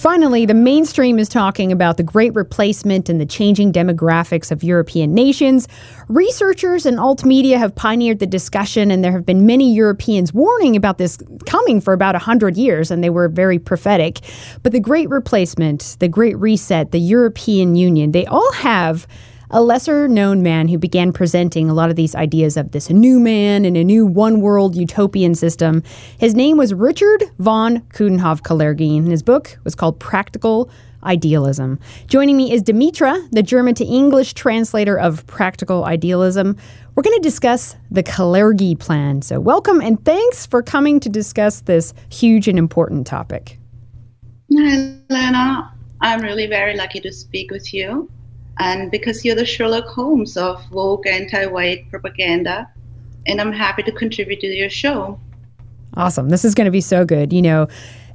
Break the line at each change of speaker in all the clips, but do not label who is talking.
Finally, the mainstream is talking about the great replacement and the changing demographics of European nations. Researchers and alt media have pioneered the discussion, and there have been many Europeans warning about this coming for about 100 years, and they were very prophetic. But the great replacement, the great reset, the European Union, they all have a lesser known man who began presenting a lot of these ideas of this new man and a new one world utopian system. His name was Richard von Coudenhove Kalergi, and his book was called Practical Idealism. Joining me is Dimitra, the German to English translator of Practical Idealism. We're going to discuss the Kalergi Plan. So, welcome and thanks for coming to discuss this huge and important topic.
Hi, Lana. I'm really very lucky to speak with you and because you're the Sherlock Holmes of woke anti-white propaganda, and I'm happy to contribute to your show.
Awesome. This is going to be so good. You know,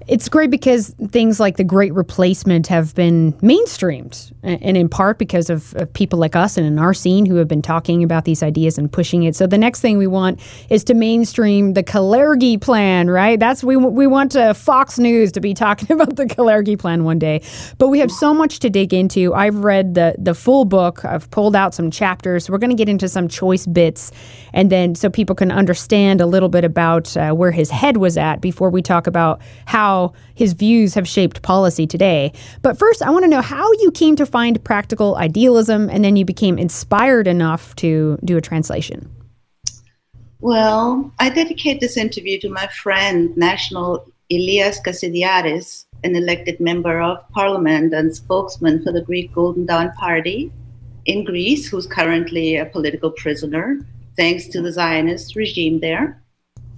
it's great because things like the great replacement have been mainstreamed, and in part because of, of, people like us and in our scene who have been talking about these ideas and pushing it. So the next thing we want is to mainstream the Kalergi plan, right? That's we we want uh, Fox News to be talking about the Kalergi plan one day. But we have so much to dig into. I've read the the full book. I've pulled out some chapters. We're going to get into some choice bits, and then so people can understand a little bit about uh, where his head was at before we talk about how how his views have shaped policy today. But first, I want to know how you came to find practical idealism and then you became inspired enough to do a translation.
Well, I dedicate this interview to my friend, National Elias Kasidiaris, an elected member of parliament and spokesman for the Greek Golden Dawn Party in Greece, who's currently a political prisoner thanks to the Zionist regime there.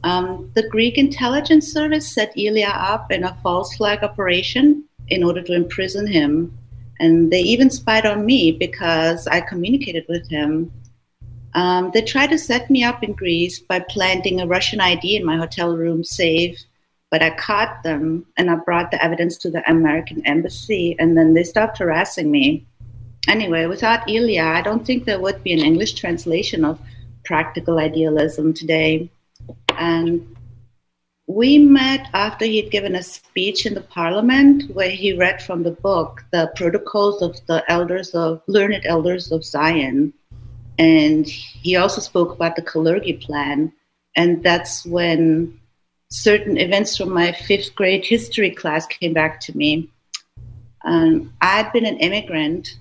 Um, the Greek intelligence service set Ilya up in a false flag operation in order to imprison him. And they even spied on me because I communicated with him. Um, they tried to set me up in Greece by planting a Russian ID in my hotel room safe, but I caught them and I brought the evidence to the American embassy, and then they stopped harassing me. Anyway, without Ilya, I don't think there would be an English translation of practical idealism today. And we met after he'd given a speech in the parliament where he read from the book the protocols of the elders of learned elders of Zion. And he also spoke about the Kalergi plan. And that's when certain events from my fifth grade history class came back to me. Um, I'd been an immigrant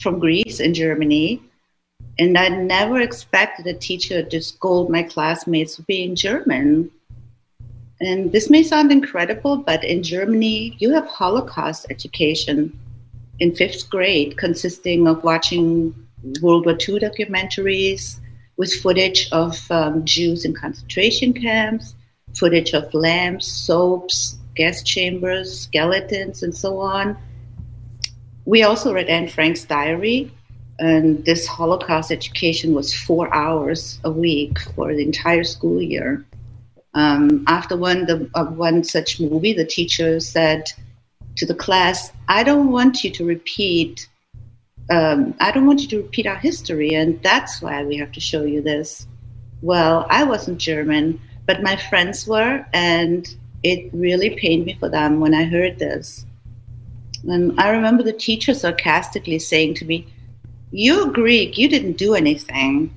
from Greece and Germany and I never expected a teacher to scold my classmates for being German. And this may sound incredible, but in Germany, you have Holocaust education in fifth grade, consisting of watching World War II documentaries with footage of um, Jews in concentration camps, footage of lamps, soaps, gas chambers, skeletons, and so on. We also read Anne Frank's diary, and this Holocaust education was four hours a week for the entire school year. Um, after one the uh, one such movie, the teacher said to the class, "I don't want you to repeat. Um, I don't want you to repeat our history, and that's why we have to show you this." Well, I wasn't German, but my friends were, and it really pained me for them when I heard this. And I remember the teacher sarcastically saying to me, you're Greek. You didn't do anything.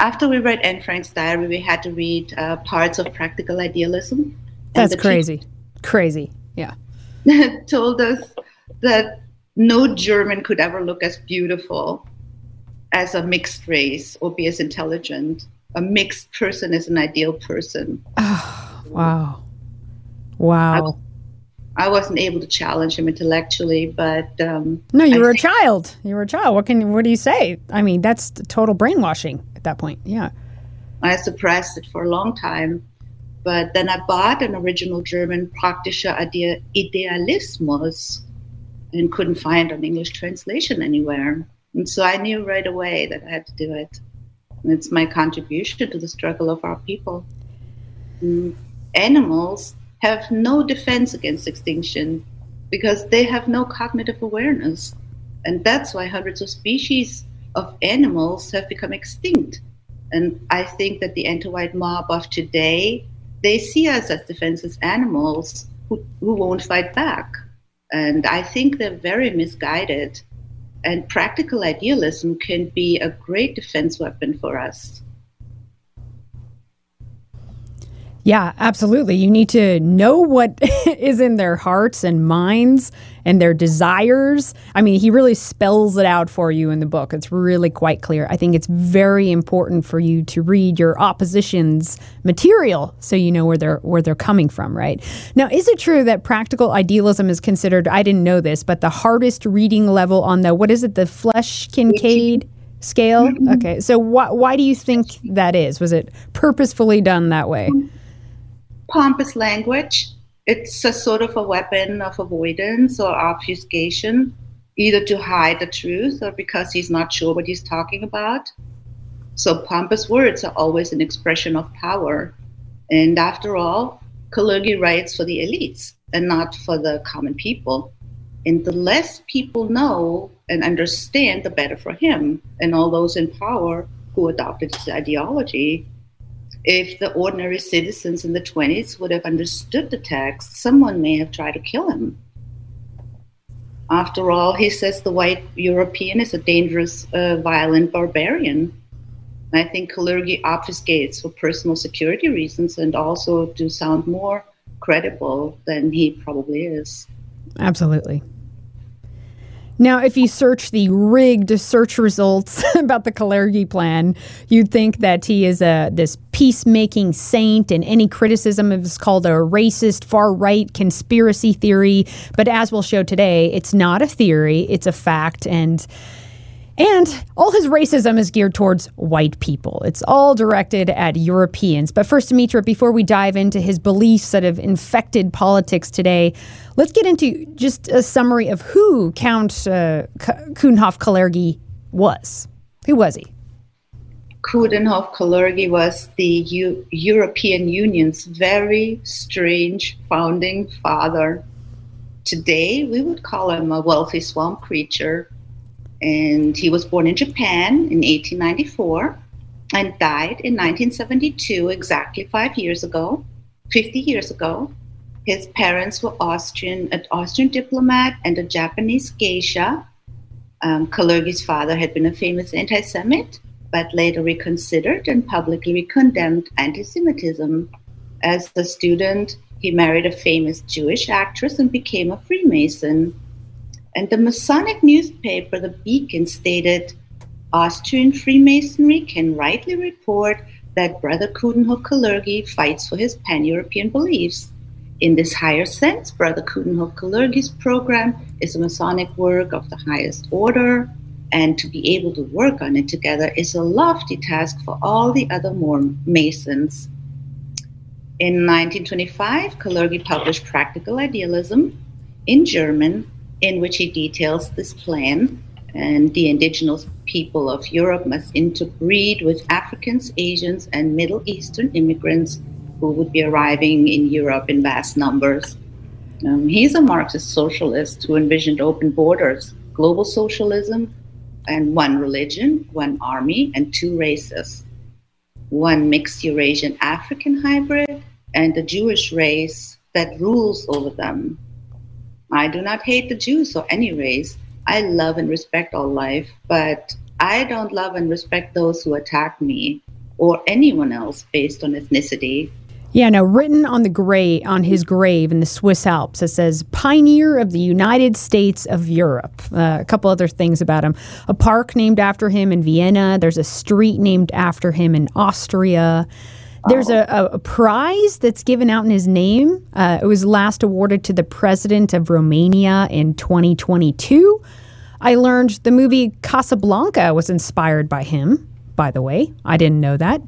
After we read Anne Frank's diary, we had to read uh, parts of Practical Idealism.
That's crazy. Crazy. Yeah.
told us that no German could ever look as beautiful as a mixed race or be as intelligent. A mixed person is an ideal person.
Oh, wow. Wow.
I wasn't able to challenge him intellectually, but um,
no, you I were a child. You were a child. What can what do you say? I mean, that's total brainwashing at that point. Yeah,
I suppressed it for a long time, but then I bought an original German Praktischer Idealismus and couldn't find an English translation anywhere, and so I knew right away that I had to do it. And it's my contribution to the struggle of our people. Mm. Animals have no defense against extinction because they have no cognitive awareness. And that's why hundreds of species of animals have become extinct. And I think that the anti-white mob of today, they see us as defenseless animals who, who won't fight back. And I think they're very misguided. And practical idealism can be a great defense weapon for us.
Yeah, absolutely. You need to know what is in their hearts and minds and their desires. I mean, he really spells it out for you in the book. It's really quite clear. I think it's very important for you to read your opposition's material so you know where they're where they're coming from, right? Now, is it true that practical idealism is considered I didn't know this, but the hardest reading level on the what is it, the Flesch Kincaid scale? Mm-hmm. Okay. So why why do you think that is? Was it purposefully done that way?
Pompous language. It's a sort of a weapon of avoidance or obfuscation, either to hide the truth or because he's not sure what he's talking about. So, pompous words are always an expression of power. And after all, Kalergi writes for the elites and not for the common people. And the less people know and understand, the better for him and all those in power who adopted his ideology if the ordinary citizens in the 20s would have understood the text, someone may have tried to kill him. After all, he says the white European is a dangerous, uh, violent barbarian. I think Kalergi obfuscates for personal security reasons and also to sound more credible than he probably is.
Absolutely. Now, if you search the rigged search results about the Kalergi plan, you'd think that he is a this peacemaking saint, and any criticism is called a racist, far right conspiracy theory. But as we'll show today, it's not a theory; it's a fact, and and all his racism is geared towards white people. It's all directed at Europeans. But first, Dimitra, before we dive into his beliefs that have infected politics today, let's get into just a summary of who Count uh, Coudenhove Kalergi was. Who was he?
Coudenhove Kalergi was the U- European Union's very strange founding father. Today, we would call him a wealthy swamp creature and he was born in Japan in 1894 and died in 1972, exactly five years ago, 50 years ago. His parents were Austrian, an Austrian diplomat and a Japanese geisha. Um, Kalergi's father had been a famous anti Semite, but later reconsidered and publicly condemned anti Semitism. As a student, he married a famous Jewish actress and became a Freemason. And the Masonic newspaper, The Beacon, stated Austrian Freemasonry can rightly report that Brother Coudenhove Kalergi fights for his pan European beliefs. In this higher sense, Brother Coudenhove Kalergi's program is a Masonic work of the highest order, and to be able to work on it together is a lofty task for all the other Masons. In 1925, Kalergi published Practical Idealism in German in which he details this plan. And the indigenous people of Europe must interbreed with Africans, Asians, and Middle Eastern immigrants who would be arriving in Europe in vast numbers. Um, he's a Marxist socialist who envisioned open borders, global socialism, and one religion, one army, and two races. One mixed Eurasian African hybrid, and a Jewish race that rules over them. I do not hate the Jews or any race. I love and respect all life, but I don't love and respect those who attack me or anyone else based on ethnicity.
Yeah, now written on the grave on his grave in the Swiss Alps, it says "Pioneer of the United States of Europe." Uh, a couple other things about him: a park named after him in Vienna. There's a street named after him in Austria. There's a, a, prize that's given out in his name. Uh, it was last awarded to the president of Romania in 2022. I learned the movie Casablanca was inspired by him by the way. I didn't know that.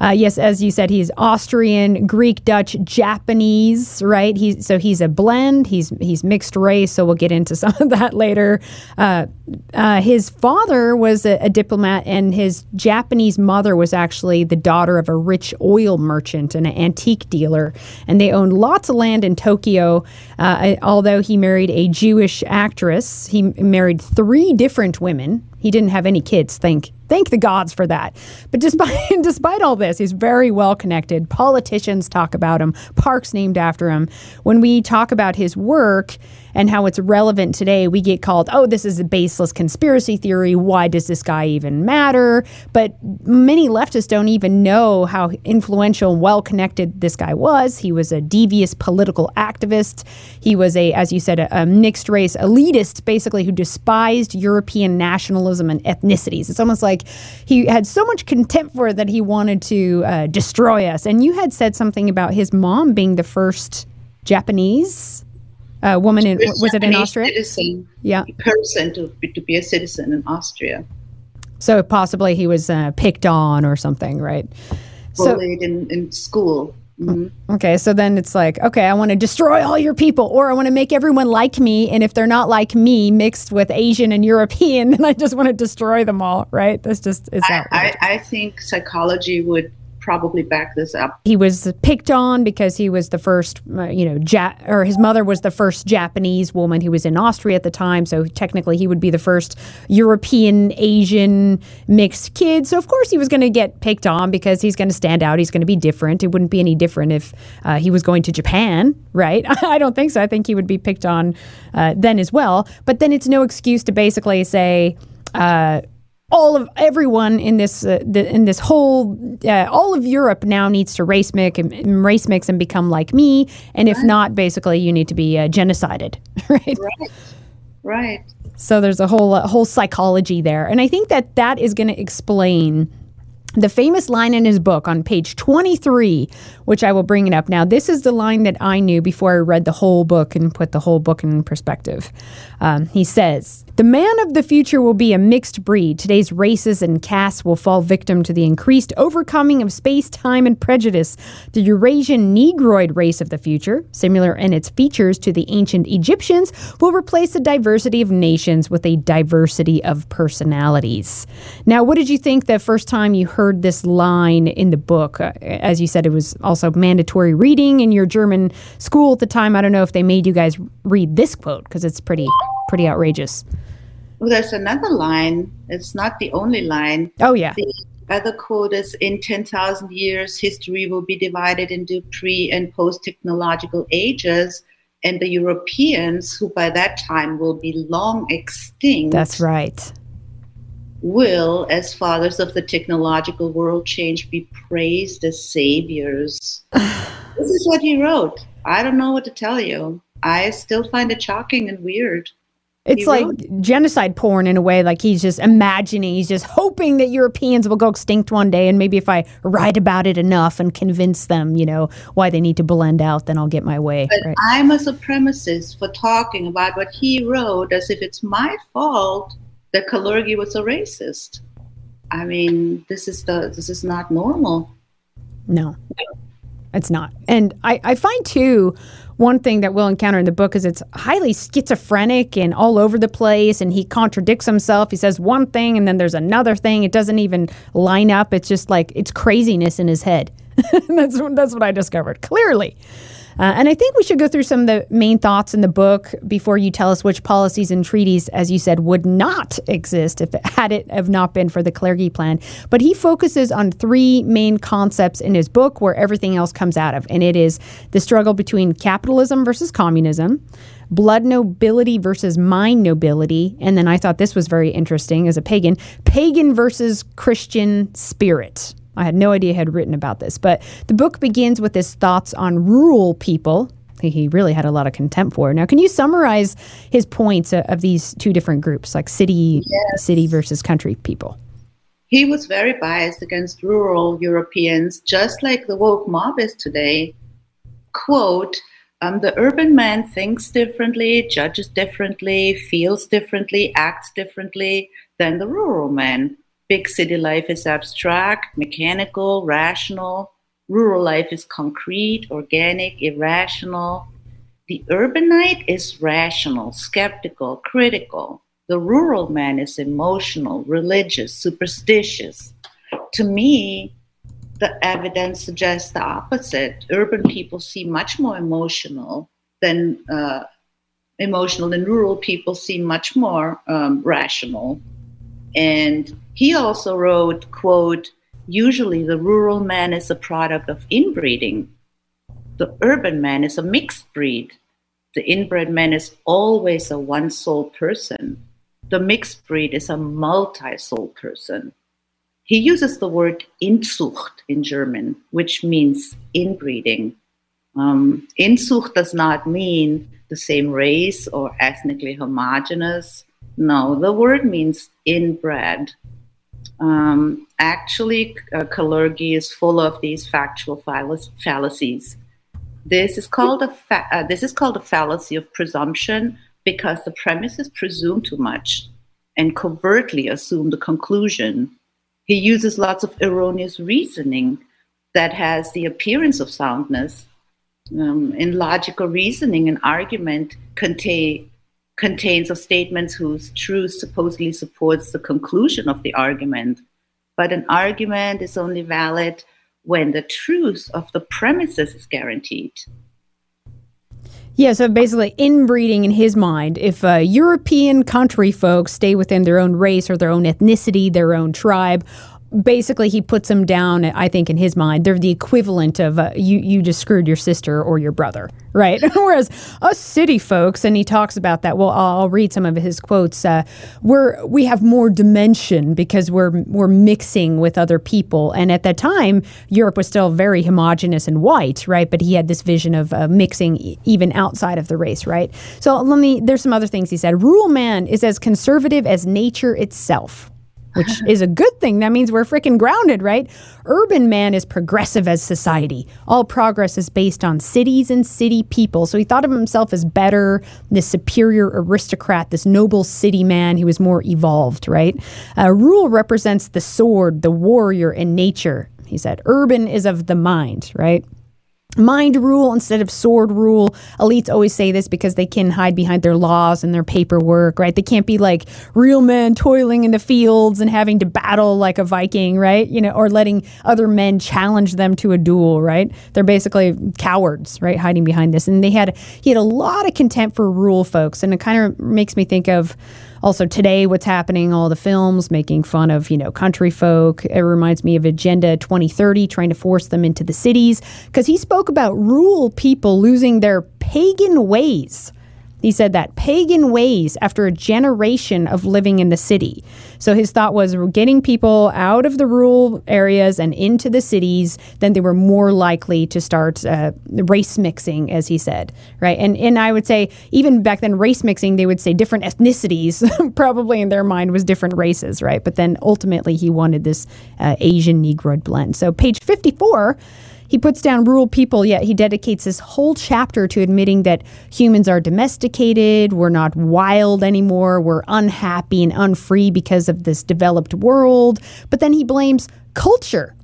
Uh, yes, as you said, he's Austrian, Greek, Dutch, Japanese, right? He's so he's a blend. He's he's mixed race. So we'll get into some of that later. Uh, uh, his father was a, a, diplomat, and his Japanese mother was actually the daughter of a rich oil merchant and an antique dealer. And they owned lots of land in Tokyo. Uh, although he married a Jewish actress, he married three different women. He didn't have any kids. Thank Thank the gods for that. But despite despite all this, he's very well connected. Politicians talk about him. Parks named after him. When we talk about his work and how it's relevant today, we get called, oh, this is a baseless conspiracy theory. Why does this guy even matter? But many leftists don't even know how influential and well connected this guy was. He was a devious political activist. He was a, as you said, a, a mixed race elitist, basically, who despised European nationalism and ethnicities. It's almost like he had so much contempt for it that he wanted to uh, destroy us. And you had said something about his mom being the first Japanese uh, woman in was it in Austria?
Citizen, yeah, person to be, to be a citizen in Austria.
So possibly he was uh, picked on or something, right?
Bullied so, in, in school. Mm-hmm.
Okay, so then it's like, okay, I want to destroy all your people, or I want to make everyone like me, and if they're not like me, mixed with Asian and European, then I just want to destroy them all, right? That's just is
I, I, I think psychology would probably back this up.
He was picked on because he was the first, uh, you know, ja- or his mother was the first Japanese woman who was in Austria at the time. So technically, he would be the first European Asian mixed kid. So of course, he was going to get picked on because he's going to stand out. He's going to be different. It wouldn't be any different if uh, he was going to Japan, right? I don't think so. I think he would be picked on uh, then as well. But then it's no excuse to basically say. All of everyone in this uh, the, in this whole uh, all of Europe now needs to race mix and race mix and become like me, and if not, basically you need to be uh, genocided, right?
Right. Right.
So there's a whole uh, whole psychology there, and I think that that is going to explain the famous line in his book on page 23, which I will bring it up now. This is the line that I knew before I read the whole book and put the whole book in perspective. Um, he says, The man of the future will be a mixed breed. Today's races and castes will fall victim to the increased overcoming of space, time, and prejudice. The Eurasian Negroid race of the future, similar in its features to the ancient Egyptians, will replace the diversity of nations with a diversity of personalities. Now, what did you think the first time you heard this line in the book? Uh, as you said, it was also mandatory reading in your German school at the time. I don't know if they made you guys read this quote because it's pretty pretty outrageous.
Well, there's another line. It's not the only line.
Oh, yeah.
The other quote is In 10,000 years, history will be divided into pre and post technological ages. And the Europeans, who by that time will be long extinct.
That's right.
Will, as fathers of the technological world change, be praised as saviors. this is what he wrote. I don't know what to tell you. I still find it shocking and weird.
It's like genocide porn in a way. Like he's just imagining, he's just hoping that Europeans will go extinct one day. And maybe if I write about it enough and convince them, you know, why they need to blend out, then I'll get my way.
But right. I'm a supremacist for talking about what he wrote as if it's my fault that Kalergi was a racist. I mean, this is the this is not normal.
No, it's not. And I, I find too one thing that we'll encounter in the book is it's highly schizophrenic and all over the place and he contradicts himself he says one thing and then there's another thing it doesn't even line up it's just like it's craziness in his head that's, that's what i discovered clearly uh, and I think we should go through some of the main thoughts in the book before you tell us which policies and treaties, as you said, would not exist if it had it have not been for the Kalergi plan. But he focuses on three main concepts in his book where everything else comes out of, and it is the struggle between capitalism versus communism, blood nobility versus mind nobility, and then I thought this was very interesting as a pagan, pagan versus Christian spirit. I had no idea he had written about this, but the book begins with his thoughts on rural people. He really had a lot of contempt for. Now, can you summarize his points of these two different groups, like city, yes. city versus country people?
He was very biased against rural Europeans, just like the woke mob is today. Quote, um, the urban man thinks differently, judges differently, feels differently, acts differently than the rural man. Big city life is abstract, mechanical, rational. Rural life is concrete, organic, irrational. The urbanite is rational, skeptical, critical. The rural man is emotional, religious, superstitious. To me, the evidence suggests the opposite. Urban people seem much more emotional than uh, emotional, and rural people seem much more um, rational. And He also wrote, quote, usually the rural man is a product of inbreeding. The urban man is a mixed breed. The inbred man is always a one soul person. The mixed breed is a multi soul person. He uses the word Inzucht in German, which means inbreeding. Um, Inzucht does not mean the same race or ethnically homogenous. No, the word means inbred. Um, actually, uh, Kalergi is full of these factual fallacies. This is called a fa- uh, this is called a fallacy of presumption because the premises presume too much and covertly assume the conclusion. He uses lots of erroneous reasoning that has the appearance of soundness. Um, in logical reasoning, an argument contain, contains of statements whose truth supposedly supports the conclusion of the argument. But an argument is only valid when the truth of the premises is guaranteed.
Yeah, so basically, inbreeding in his mind, if uh, European country folks stay within their own race or their own ethnicity, their own tribe, basically he puts them down i think in his mind. They're the equivalent of uh, you you just screwed your sister or your brother right? Whereas us city folks and he talks about that well i'll, I'll read some of his quotes uh, we're we have more dimension because we're we're mixing with other people. And at that time europe was still very homogenous and white right? But he had this vision of uh, mixing e- even outside of the race right? So let me there's some other things he said. Rural man is as conservative as nature itself which is a good thing. That means we're freaking grounded, right? Urban man is progressive as society. All progress is based on cities and city people. So he thought of himself as better, this superior aristocrat, this noble city man who was more evolved, right? Uh, rural represents the sword, the warrior, and nature. He said, urban is of the mind, right? Mind rule instead of sword rule. Elites always say this because they can hide behind their laws and their paperwork, right? They can't be like real men toiling in the fields and having to battle like a Viking, right? You know, or letting other men challenge them to a duel, right? They're basically cowards, right? Hiding behind this. And they had he had a lot of contempt for rule folks, and it kind of makes me think of also today what's happening all the films making fun of you know country folk. It reminds me of agenda 2030 trying to force them into the cities because he spoke about rural people losing their pagan ways he said that pagan ways after a generation of living in the city. So his thought was getting people out of the rural areas and into the cities, then they were more likely to start uh, race mixing, as he said, right? And and I would say even back then, race mixing, they would say different ethnicities, probably in their mind was different races, right? But then ultimately, he wanted this uh, Asian Negroid blend. So page fifty four. He puts down rural people, yet he dedicates this whole chapter to admitting that humans are domesticated, we're not wild anymore, we're unhappy and unfree because of this developed world. But then he blames culture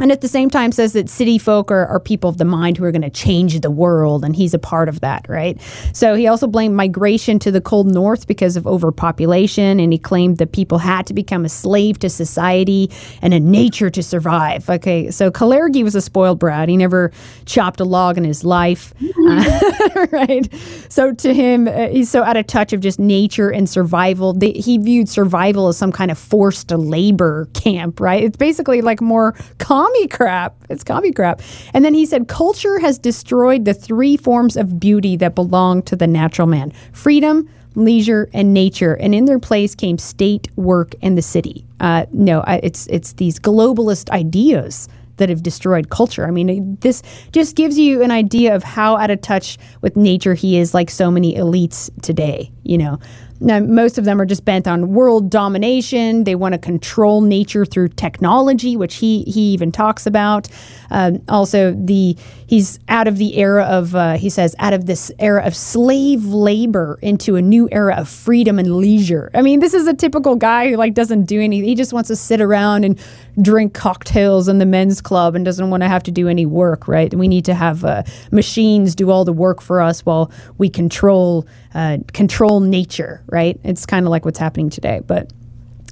and at the same time says that city folk are, are people of the mind who are going to change the world and he's a part of that right? So he also blamed migration to the cold north because of overpopulation and he claimed that people had to become a slave to society and a nature to survive. Okay so kalergi was a spoiled brat. He never chopped a log in his life uh, right? So to him uh, he's so out of touch of just nature and survival. They, he viewed survival as some kind of forced labor camp right? It's basically like more commie crap. It's commie crap. And then he said, culture has destroyed the three forms of beauty that belong to the natural man freedom, leisure, and nature. And in their place came state, work, and the city. Uh, no, it's, it's these globalist ideas that have destroyed culture. I mean, this just gives you an idea of how out of touch with nature he is, like so many elites today. You know, now, most of them are just bent on world domination. They want to control nature through technology, which he he even talks about. Um, also, the he's out of the era of uh, he says out of this era of slave labor into a new era of freedom and leisure. I mean, this is a typical guy who like doesn't do anything. He just wants to sit around and drink cocktails in the men's club and doesn't want to have to do any work. Right? We need to have uh, machines do all the work for us while we control uh, control nature, right? It's kind of like what's happening today. But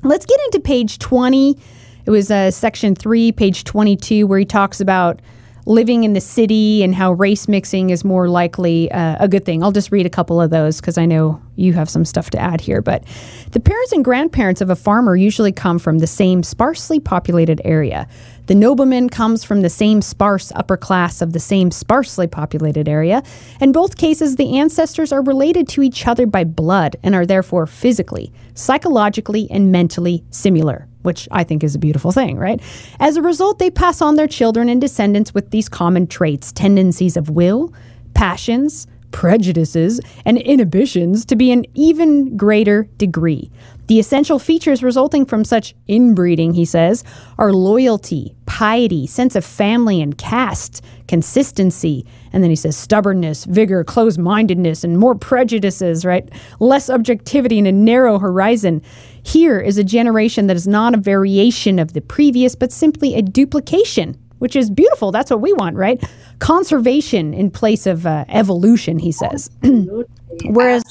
let's get into page 20. It was uh, section three, page 22, where he talks about living in the city and how race mixing is more likely uh, a good thing. I'll just read a couple of those because I know you have some stuff to add here. But the parents and grandparents of a farmer usually come from the same sparsely populated area. The nobleman comes from the same sparse upper class of the same sparsely populated area. In both cases, the ancestors are related to each other by blood and are therefore physically, psychologically, and mentally similar which I think is a beautiful thing, right? As a result, they pass on their children and descendants with these common traits, tendencies of will, passions, prejudices, and inhibitions to be an even greater degree. The essential features resulting from such inbreeding, he says, are loyalty, piety, sense of family and caste, consistency, and then he says stubbornness, vigor, closed mindedness, and more prejudices, right? Less objectivity and a narrow horizon. Here is a generation that is not a variation of the previous, but simply a duplication, which is beautiful. That's what we want, right? Conservation in place of uh, evolution, he says. Whereas,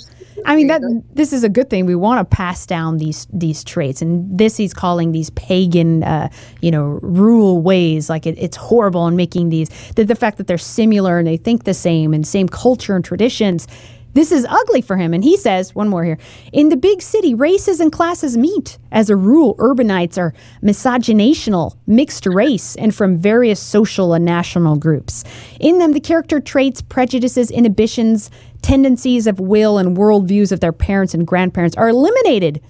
I mean that this is a good thing. We want to pass down these these traits, and this he's calling these pagan, uh, you know, rule ways. Like it, it's horrible and making these the, the fact that they're similar and they think the same and same culture and traditions this is ugly for him. And he says, one more here in the big city, races and classes meet. As a rule, urbanites are misogynational, mixed race, and from various social and national groups. In them, the character traits, prejudices, inhibitions, tendencies of will, and worldviews of their parents and grandparents are eliminated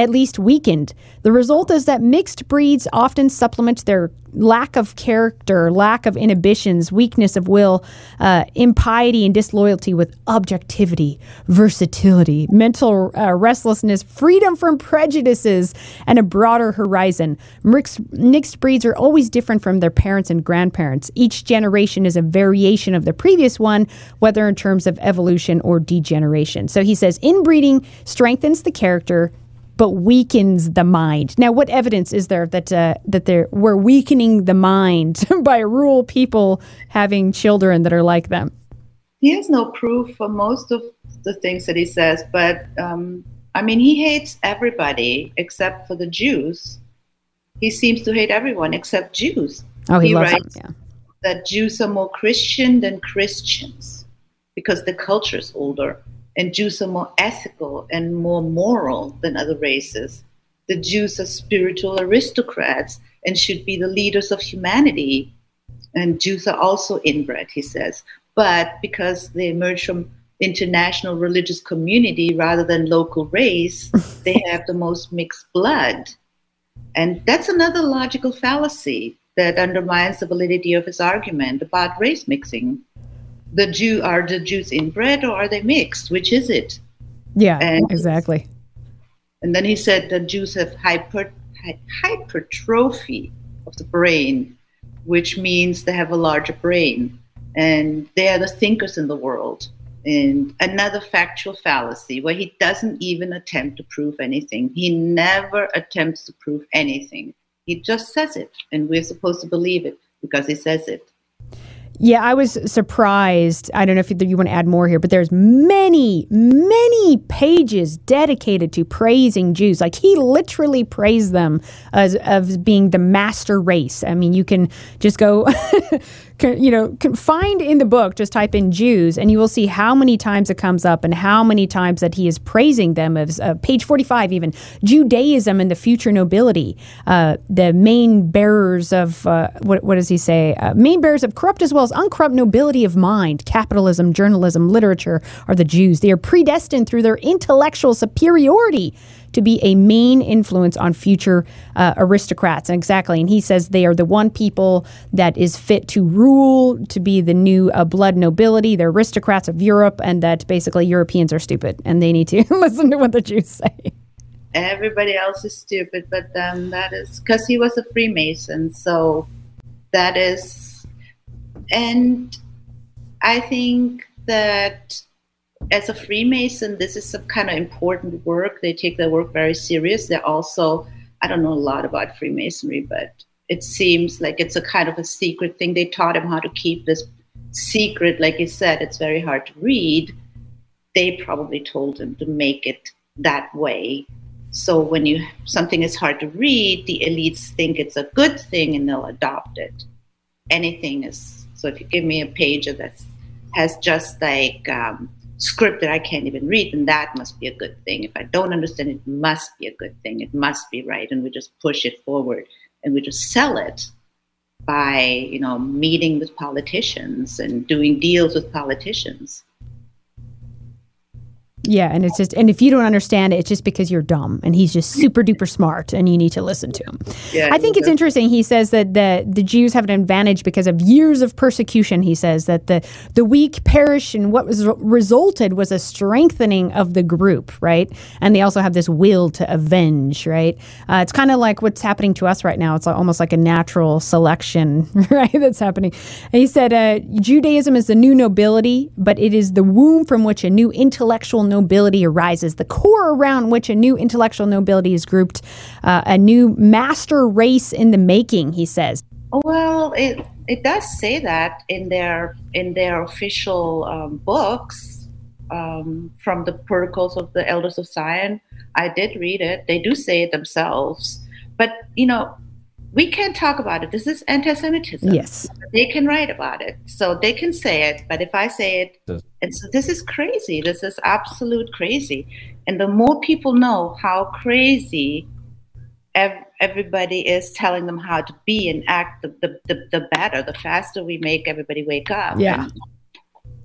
at least weakened. The result is that mixed breeds often supplement their lack of character, lack of inhibitions, weakness of will, uh, impiety, and disloyalty with objectivity, versatility, mental uh, restlessness, freedom from prejudices, and a broader horizon. Mixed, mixed breeds are always different from their parents and grandparents. Each generation is a variation of the previous one, whether in terms of evolution or degeneration. So he says inbreeding strengthens the character but weakens the mind. Now, what evidence is there that uh, that there we're weakening the mind by rural people having children that are like them?
He has no proof for most of the things that he says, but um, I mean, he hates everybody except for the Jews. He seems to hate everyone except Jews.
Oh, he, he writes
yeah. that Jews are more Christian than Christians because the culture is older and Jews are more ethical and more moral than other races. The Jews are spiritual aristocrats and should be the leaders of humanity. And Jews are also inbred, he says. But because they emerge from international religious community rather than local race, they have the most mixed blood. And that's another logical fallacy that undermines the validity of his argument about race mixing the Jew are the Jews inbred or are they mixed? Which is it?
Yeah, and, exactly.
And then he said that Jews have hyper, hypertrophy of the brain, which means they have a larger brain, and they are the thinkers in the world. And another factual fallacy where he doesn't even attempt to prove anything. He never attempts to prove anything. He just says it, and we're supposed to believe it because he says it.
Yeah, I was surprised. I don't know if you want to add more here, but there's many, many pages dedicated to praising Jews. Like he literally praised them as of being the master race. I mean, you can just go you know, find in the book, just type in Jews, and you will see how many times it comes up and how many times that he is praising them. As uh, page forty-five, even Judaism and the future nobility, uh, the main bearers of uh, what, what does he say? Uh, main bearers of corrupt as well as uncorrupt nobility of mind, capitalism, journalism, literature are the Jews. They are predestined through their intellectual superiority to be a main influence on future uh, aristocrats. Exactly. And he says they are the one people that is fit to rule, to be the new uh, blood nobility. They're aristocrats of Europe, and that basically Europeans are stupid and they need to listen to what the Jews say.
Everybody else is stupid, but um, that is because he was a Freemason. So that is, and I think that as a Freemason, this is some kind of important work. They take their work very serious. They're also, I don't know a lot about Freemasonry, but it seems like it's a kind of a secret thing. They taught him how to keep this secret. Like you said, it's very hard to read. They probably told him to make it that way. So when you something is hard to read, the elites think it's a good thing and they'll adopt it. anything is. So if you give me a page that has just like um, script that I can't even read, then that must be a good thing. If I don't understand it, must be a good thing. It must be right, and we just push it forward and we just sell it by you know meeting with politicians and doing deals with politicians.
Yeah, and it's just and if you don't understand it, it's just because you're dumb and he's just super duper smart and you need to listen to him. Yeah, I think it's interesting. He says that the the Jews have an advantage because of years of persecution. He says that the the weak perish and what was resulted was a strengthening of the group, right? And they also have this will to avenge, right? Uh, it's kind of like what's happening to us right now. It's almost like a natural selection, right? That's happening. And he said uh, Judaism is the new nobility, but it is the womb from which a new intellectual nobility arises, the core around which a new intellectual nobility is grouped, uh, a new master race in the making, he says.
Well, it, it does say that in their in their official um, books um, from the Protocols of the Elders of Zion. I did read it. They do say it themselves. But, you know, we can't talk about it. This is anti Semitism.
Yes.
They can write about it. So they can say it. But if I say it, and so this is crazy. This is absolute crazy. And the more people know how crazy ev- everybody is telling them how to be and act, the, the, the, the better, the faster we make everybody wake up.
Yeah.
And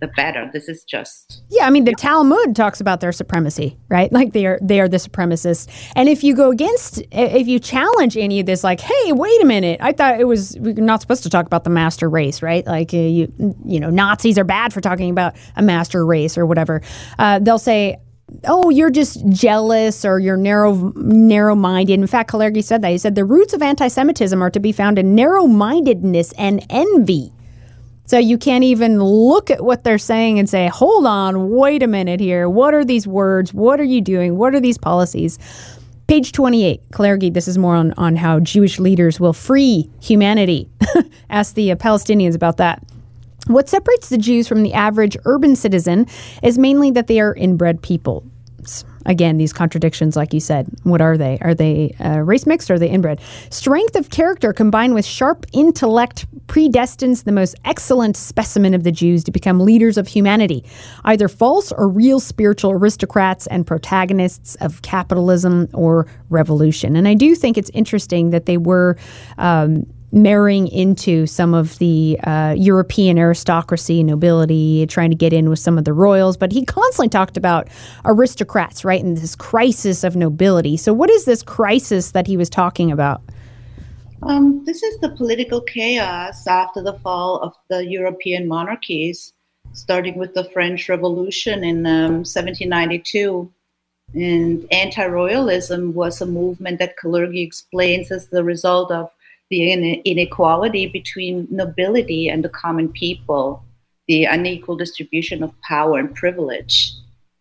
the better. This is just
yeah. I mean, the Talmud talks about their supremacy, right? Like they are they are the supremacists. And if you go against, if you challenge any of this, like, hey, wait a minute, I thought it was we're not supposed to talk about the master race, right? Like uh, you you know, Nazis are bad for talking about a master race or whatever. Uh, they'll say. Oh, you're just jealous or you're narrow narrow-minded. In fact, Kalergi said that. He said the roots of anti-Semitism are to be found in narrow-mindedness and envy. So you can't even look at what they're saying and say, hold on, wait a minute here. What are these words? What are you doing? What are these policies? Page 28, Kalergi, this is more on, on how Jewish leaders will free humanity. Ask the uh, Palestinians about that. What separates the Jews from the average urban citizen is mainly that they are inbred people again, these contradictions, like you said, what are they? Are they uh, race mixed or are they inbred? Strength of character combined with sharp intellect predestines the most excellent specimen of the Jews to become leaders of humanity, either false or real spiritual aristocrats and protagonists of capitalism or revolution. And I do think it's interesting that they were. Um, marrying into some of the uh, European aristocracy, nobility, trying to get in with some of the royals. But he constantly talked about aristocrats, right, and this crisis of nobility. So, what is this crisis that he was talking about?
Um, this is the political chaos after the fall of the European monarchies, starting with the French Revolution in um, 1792. And anti royalism was a movement that Kalergi explains as the result of the inequality between nobility and the common people, the unequal distribution of power and privilege.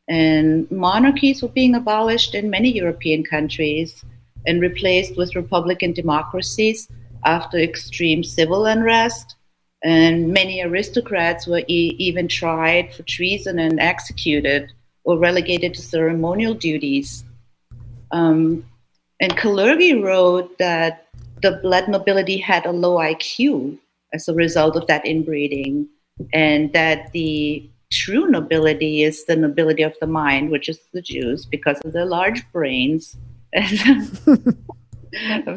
And monarchies were being abolished in many European countries and replaced with republican democracies after extreme civil unrest. And many aristocrats were e- even tried for treason and executed or relegated to ceremonial duties. Um, and Kalergi wrote that the blood nobility had a low IQ as a result of that inbreeding, and that the true nobility is the nobility of the mind, which is the Jews, because of their large brains. I'm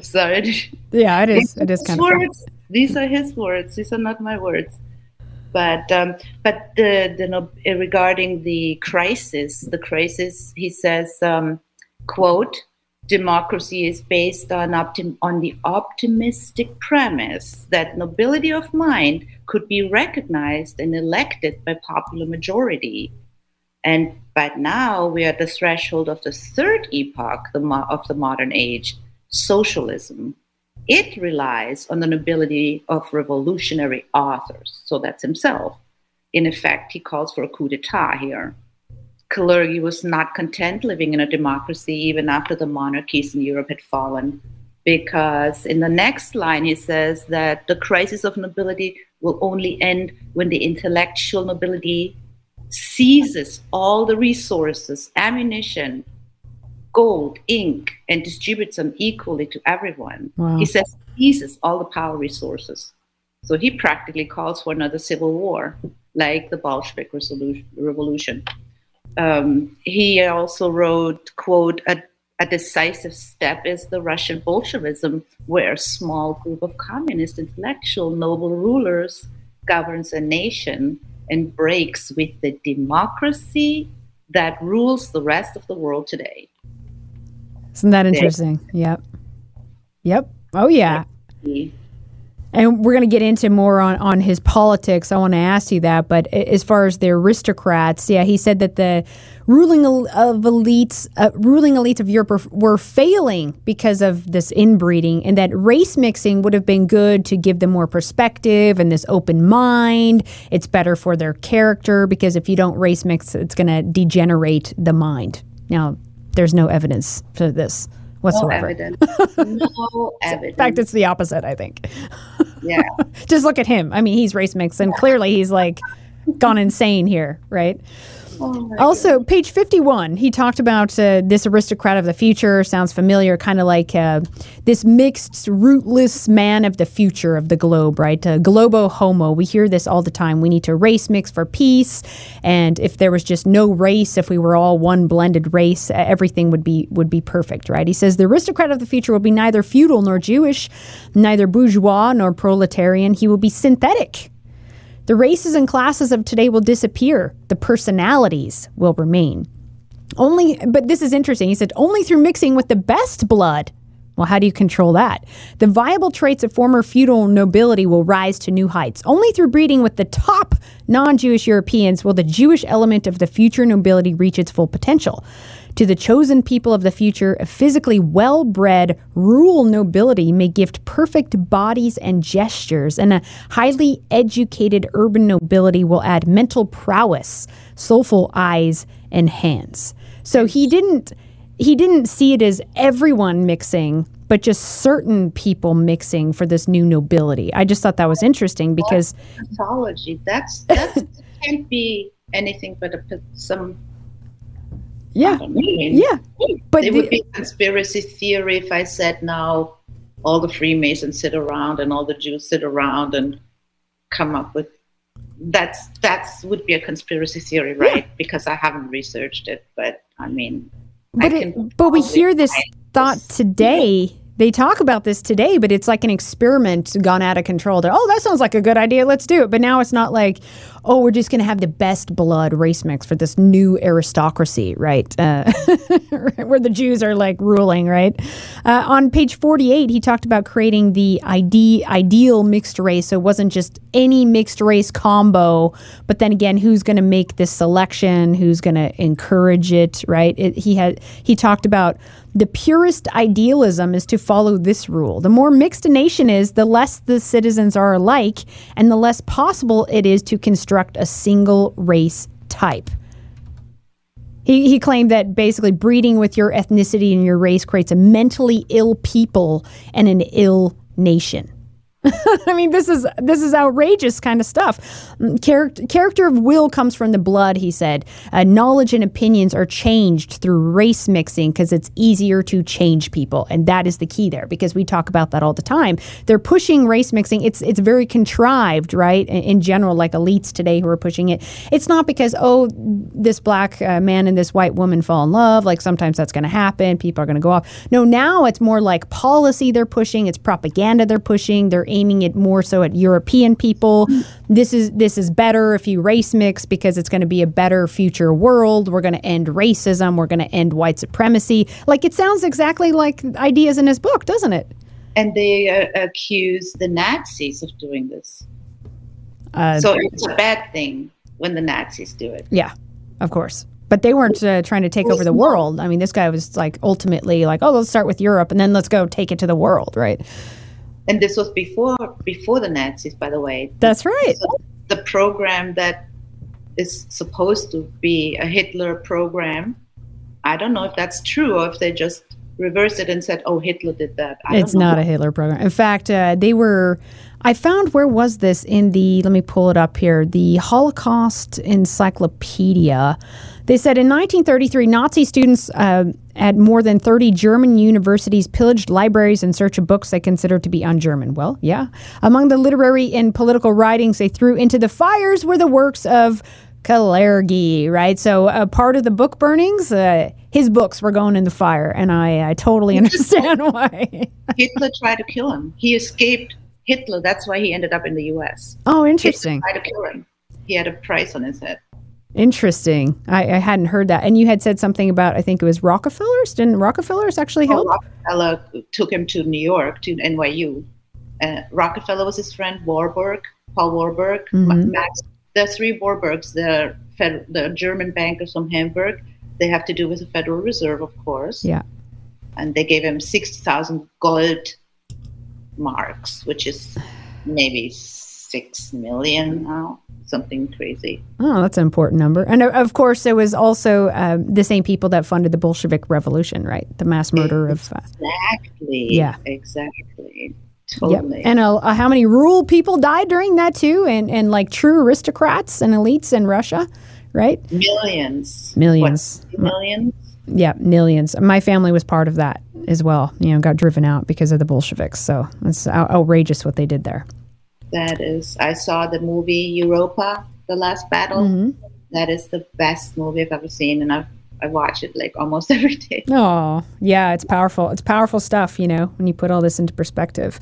sorry.
Yeah, it is. It is kind
words. of. These are his words. These are not my words. But um, but the the regarding the crisis, the crisis, he says, um, quote democracy is based on, optim- on the optimistic premise that nobility of mind could be recognized and elected by popular majority. And but now we are at the threshold of the third epoch the mo- of the modern age, socialism. It relies on the nobility of revolutionary authors. So that's himself. In effect, he calls for a coup d'etat here. Kalergi was not content living in a democracy even after the monarchies in Europe had fallen, because in the next line he says that the crisis of nobility will only end when the intellectual nobility seizes all the resources, ammunition, gold, ink, and distributes them equally to everyone. Wow. He says seizes all the power resources. So he practically calls for another civil war, like the Bolshevik revolution. Um, he also wrote, quote, a, a decisive step is the Russian Bolshevism, where a small group of communist intellectual noble rulers governs a nation and breaks with the democracy that rules the rest of the world today.
Isn't that interesting? Yep. Yep. Oh, yeah. And we're going to get into more on, on his politics. I want to ask you that. But as far as the aristocrats, yeah, he said that the ruling of elites, uh, ruling elites of Europe were, were, failing because of this inbreeding, and that race mixing would have been good to give them more perspective and this open mind. It's better for their character because if you don't race mix, it's going to degenerate the mind. Now, there's no evidence for this whatsoever.
No evidence. No evidence.
In fact, it's the opposite, I think.
Yeah.
Just look at him. I mean, he's race mixed, and clearly he's like gone insane here, right? Oh also, goodness. page 51, he talked about uh, this aristocrat of the future. Sounds familiar, kind of like uh, this mixed, rootless man of the future of the globe, right? Uh, globo homo. We hear this all the time. We need to race mix for peace. And if there was just no race, if we were all one blended race, everything would be would be perfect, right? He says the aristocrat of the future will be neither feudal nor Jewish, neither bourgeois nor proletarian. He will be synthetic the races and classes of today will disappear, the personalities will remain. Only, but this is interesting. He said, only through mixing with the best blood. Well, how do you control that? The viable traits of former feudal nobility will rise to new heights. Only through breeding with the top non Jewish Europeans will the Jewish element of the future nobility reach its full potential. To the chosen people of the future, a physically well bred rural nobility may gift perfect bodies and gestures, and a highly educated urban nobility will add mental prowess, soulful eyes, and hands. So he didn't he didn't see it as everyone mixing, but just certain people mixing for this new nobility. I just thought that was interesting because
mythology. That's that's can't be anything but a, some
yeah. Yeah.
But it the, would be conspiracy theory if I said now all the Freemasons sit around and all the Jews sit around and come up with that's that's would be a conspiracy theory, right? Yeah. Because I haven't researched it, but I mean
But I it, but we hear this thought today they talk about this today, but it's like an experiment gone out of control. They're, oh, that sounds like a good idea. Let's do it. But now it's not like, oh, we're just going to have the best blood race mix for this new aristocracy, right? Uh, where the Jews are like ruling, right? Uh, on page 48, he talked about creating the ide- ideal mixed race. So it wasn't just any mixed race combo, but then again, who's going to make this selection? Who's going to encourage it, right? It, he had he talked about the purest idealism is to follow this rule. The more mixed a nation is, the less the citizens are alike, and the less possible it is to construct a single race type. He, he claimed that basically breeding with your ethnicity and your race creates a mentally ill people and an ill nation. I mean, this is this is outrageous kind of stuff. Mm, character, character of will comes from the blood, he said. Uh, knowledge and opinions are changed through race mixing because it's easier to change people, and that is the key there. Because we talk about that all the time. They're pushing race mixing. It's it's very contrived, right? In, in general, like elites today who are pushing it. It's not because oh, this black uh, man and this white woman fall in love. Like sometimes that's going to happen. People are going to go off. No, now it's more like policy they're pushing. It's propaganda they're pushing. They're aiming it more so at European people. This is this is better if you race mix because it's going to be a better future world. We're going to end racism. We're going to end white supremacy. Like it sounds exactly like ideas in his book, doesn't it?
And they uh, accuse the Nazis of doing this. Uh, so it's a bad thing when the Nazis do it.
Yeah, of course. But they weren't uh, trying to take over the world. I mean, this guy was like ultimately like, oh, let's start with Europe and then let's go take it to the world, right?
And this was before before the Nazis, by the way.
That's right.
So the program that is supposed to be a Hitler program. I don't know if that's true or if they just reversed it and said, "Oh, Hitler did that."
I it's not a Hitler program. In fact, uh, they were. I found where was this in the? Let me pull it up here. The Holocaust Encyclopedia. They said in 1933, Nazi students uh, at more than 30 German universities pillaged libraries in search of books they considered to be un-German. Well, yeah. Among the literary and political writings they threw into the fires were the works of Kalergi, right? So a part of the book burnings, uh, his books were going in the fire, and I, I totally understand why.
Hitler tried to kill him. He escaped Hitler. That's why he ended up in the U.S.
Oh, interesting.
Hitler tried to kill him. He had a price on his head.
Interesting. I, I, hadn't heard that. And you had said something about, I think it was Rockefellers. Didn't Rockefellers actually help? Oh,
Rockefeller took him to New York, to NYU. Uh, Rockefeller was his friend Warburg, Paul Warburg, mm-hmm. Max the three Warburgs, the, fed, the German bankers from Hamburg, they have to do with the Federal Reserve, of course.
Yeah.
And they gave him 60,000 gold marks, which is maybe 6 million now, something crazy.
Oh, that's an important number. And uh, of course, it was also um, the same people that funded the Bolshevik Revolution, right? The mass murder
exactly.
of.
Uh, exactly. Yeah. Exactly.
Totally. Yep. And uh, uh, how many rural people died during that too? And and like true aristocrats and elites in Russia, right?
Millions.
Millions.
What, millions.
Yeah, millions. My family was part of that as well. You know, got driven out because of the Bolsheviks. So it's outrageous what they did there.
That is. I saw the movie Europa, The Last Battle. Mm-hmm. That is the best movie I've ever seen, and I've I watch it like almost every day.
Oh, yeah, it's powerful. It's powerful stuff, you know, when you put all this into perspective.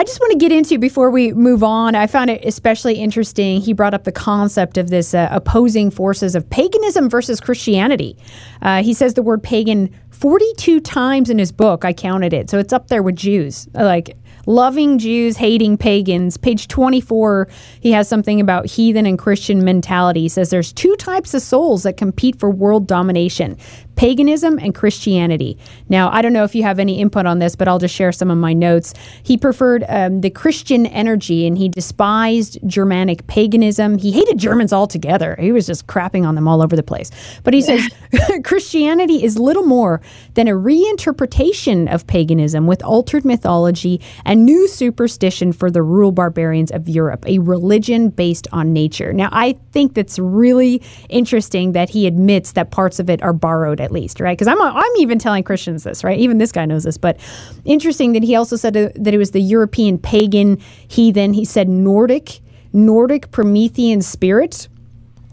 I just want to get into before we move on. I found it especially interesting. He brought up the concept of this uh, opposing forces of paganism versus Christianity. Uh, he says the word pagan 42 times in his book. I counted it. So it's up there with Jews. Like, Loving Jews, Hating Pagans. Page 24, he has something about heathen and Christian mentality. He says there's two types of souls that compete for world domination paganism and Christianity. Now, I don't know if you have any input on this, but I'll just share some of my notes. He preferred um, the Christian energy and he despised Germanic paganism. He hated Germans altogether. He was just crapping on them all over the place. But he says Christianity is little more than a reinterpretation of paganism with altered mythology and new superstition for the rural barbarians of Europe, a religion based on nature. Now, I think that's really interesting that he admits that parts of it are borrowed at least, right? Because I'm I'm even telling Christians this, right? Even this guy knows this. But interesting that he also said that it was the European pagan heathen. He said Nordic Nordic Promethean spirit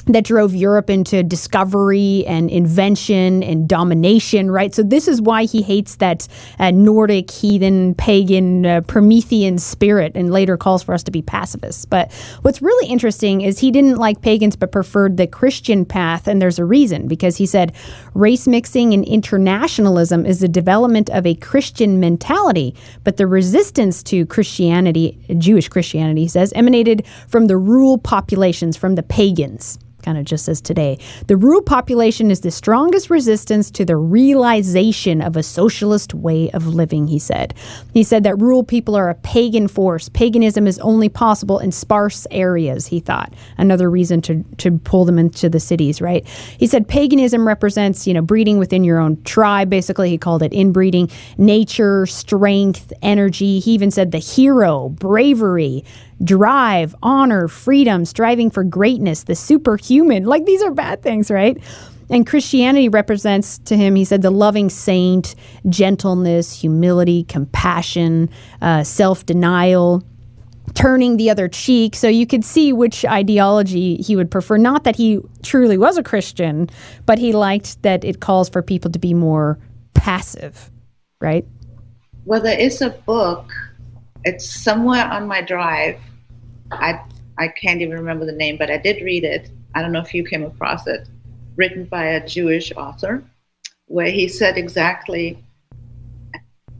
that drove Europe into discovery and invention and domination, right? So, this is why he hates that uh, Nordic, heathen, pagan, uh, Promethean spirit and later calls for us to be pacifists. But what's really interesting is he didn't like pagans but preferred the Christian path. And there's a reason because he said race mixing and internationalism is the development of a Christian mentality, but the resistance to Christianity, Jewish Christianity, he says, emanated from the rural populations, from the pagans kind of just as today. The rural population is the strongest resistance to the realization of a socialist way of living, he said. He said that rural people are a pagan force. Paganism is only possible in sparse areas, he thought. Another reason to, to pull them into the cities, right? He said paganism represents, you know, breeding within your own tribe. Basically, he called it inbreeding, nature, strength, energy. He even said the hero, bravery, drive, honor, freedom, striving for greatness, the superhuman. Like these are bad things, right? And Christianity represents to him, he said, the loving saint, gentleness, humility, compassion, uh, self denial, turning the other cheek. So you could see which ideology he would prefer. Not that he truly was a Christian, but he liked that it calls for people to be more passive, right?
Well, there is a book it's somewhere on my drive. I I can't even remember the name, but I did read it. I don't know if you came across it, written by a Jewish author, where he said exactly.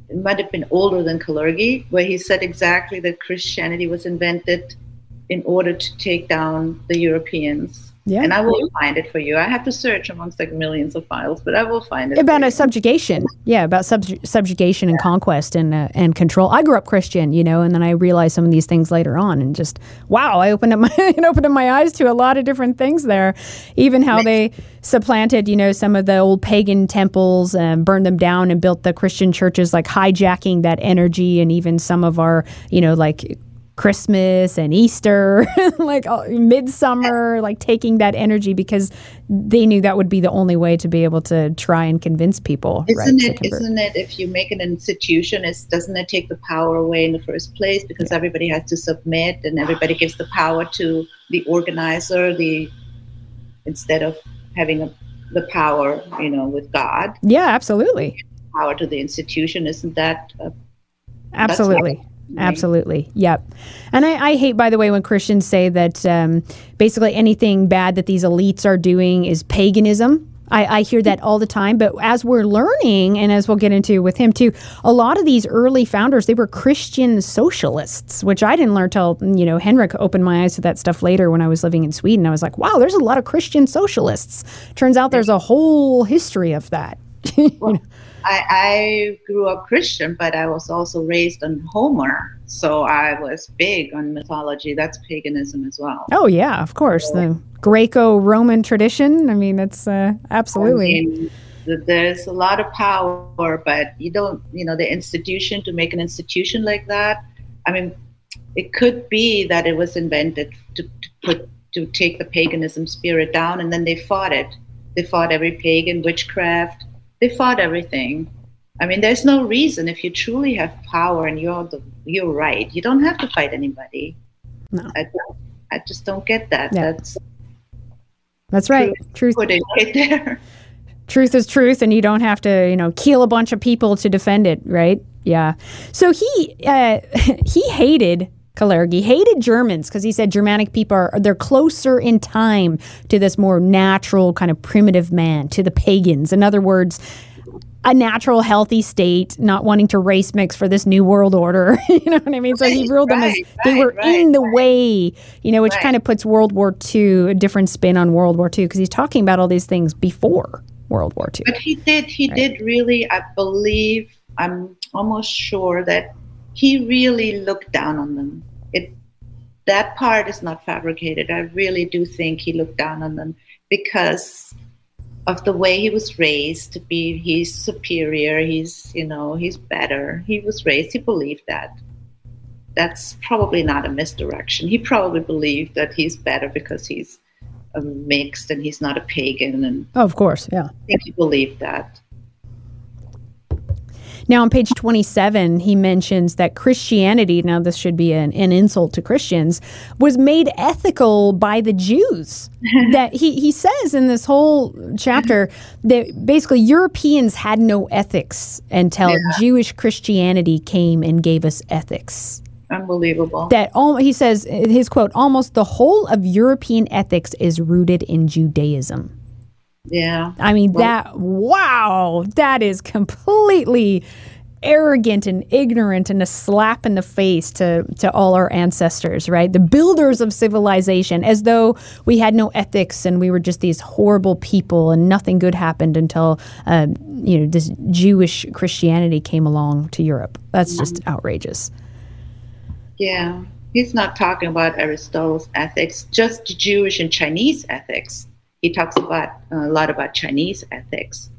It might have been older than Kalergi, where he said exactly that Christianity was invented in order to take down the Europeans Yeah. And I will find it for you. I have to search amongst like millions of files, but I will find it.
About a subjugation. Yeah, about sub- subjugation and conquest and uh, and control. I grew up Christian, you know, and then I realized some of these things later on and just wow, I opened up my it opened up my eyes to a lot of different things there. Even how they supplanted, you know, some of the old pagan temples and burned them down and built the Christian churches like hijacking that energy and even some of our, you know, like Christmas and Easter, like midsummer, like taking that energy because they knew that would be the only way to be able to try and convince people.
Isn't right, it? Isn't it? If you make an institution, is doesn't it take the power away in the first place because yeah. everybody has to submit and everybody gives the power to the organizer, the instead of having a, the power, you know, with God.
Yeah, absolutely.
Power to the institution, isn't that?
absolutely Absolutely. Yep. And I, I, hate, by the way, when Christians say that um, basically anything bad that these elites are doing is paganism. I, I, hear that all the time. But as we're learning, and as we'll get into with him too, a lot of these early founders, they were Christian socialists, which I didn't learn till, you know, Henrik opened my eyes to that stuff later when I was living in Sweden. I was like, wow, there's a lot of Christian socialists. Turns out there's a whole history of that.
well, I, I grew up Christian, but I was also raised on Homer. So I was big on mythology. That's paganism as well.
Oh, yeah, of course. So, the Greco Roman tradition. I mean, it's uh, absolutely. I mean,
there's a lot of power, but you don't, you know, the institution to make an institution like that. I mean, it could be that it was invented to, to put to take the paganism spirit down, and then they fought it. They fought every pagan witchcraft they fought everything. I mean, there's no reason if you truly have power and you're the you're right. You don't have to fight anybody. No, I, I just don't get that. Yeah. That's
that's right.
Truth, truth. right there.
Truth is truth, and you don't have to, you know, kill a bunch of people to defend it, right? Yeah. So he uh, he hated Kalergi hated Germans because he said Germanic people are they're closer in time to this more natural kind of primitive man, to the pagans. In other words, a natural, healthy state, not wanting to race mix for this new world order. you know what I mean? So he ruled right, them as right, they were right, in the way, you know, which kind of puts World War II, a different spin on World War II, because he's talking about all these things before World War II.
But he did, he did really, I believe, I'm almost sure that he really looked down on them. It that part is not fabricated. I really do think he looked down on them because of the way he was raised to be he's superior, he's you know, he's better. He was raised, he believed that. That's probably not a misdirection. He probably believed that he's better because he's a mixed and he's not a pagan and
oh, of course, yeah.
I think he believed that.
Now, on page 27, he mentions that Christianity, now this should be an, an insult to Christians, was made ethical by the Jews. that he, he says in this whole chapter that basically Europeans had no ethics until yeah. Jewish Christianity came and gave us ethics.
Unbelievable.
That all, he says, his quote, almost the whole of European ethics is rooted in Judaism.
Yeah. I
mean, well, that, wow, that is completely arrogant and ignorant and a slap in the face to, to all our ancestors, right? The builders of civilization, as though we had no ethics and we were just these horrible people and nothing good happened until, uh, you know, this Jewish Christianity came along to Europe. That's just outrageous.
Yeah. He's not talking about Aristotle's ethics, just Jewish and Chinese ethics he talks about a lot about Chinese ethics.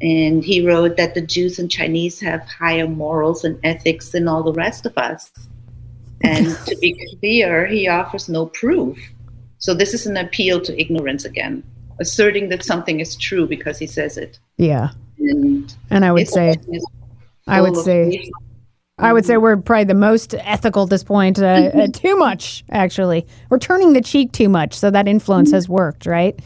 And he wrote that the Jews and Chinese have higher morals and ethics than all the rest of us. And to be clear, he offers no proof. So this is an appeal to ignorance again, asserting that something is true because he says it.
Yeah. And, and I would say, I would say, I would say we're probably the most ethical at this point. Uh, uh, too much, actually. We're turning the cheek too much, so that influence has worked, right?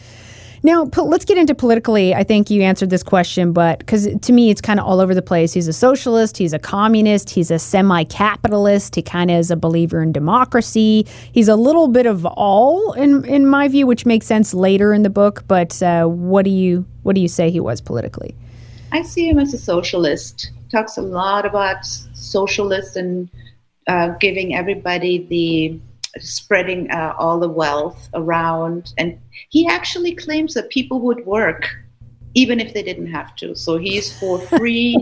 Now, let's get into politically. I think you answered this question, but because to me, it's kind of all over the place. He's a socialist, he's a communist, he's a semi capitalist, he kind of is a believer in democracy. He's a little bit of all, in, in my view, which makes sense later in the book. But uh, what, do you, what do you say he was politically?
I see him as a socialist. Talks a lot about socialists and uh, giving everybody the spreading uh, all the wealth around. And he actually claims that people would work even if they didn't have to. So he's for free,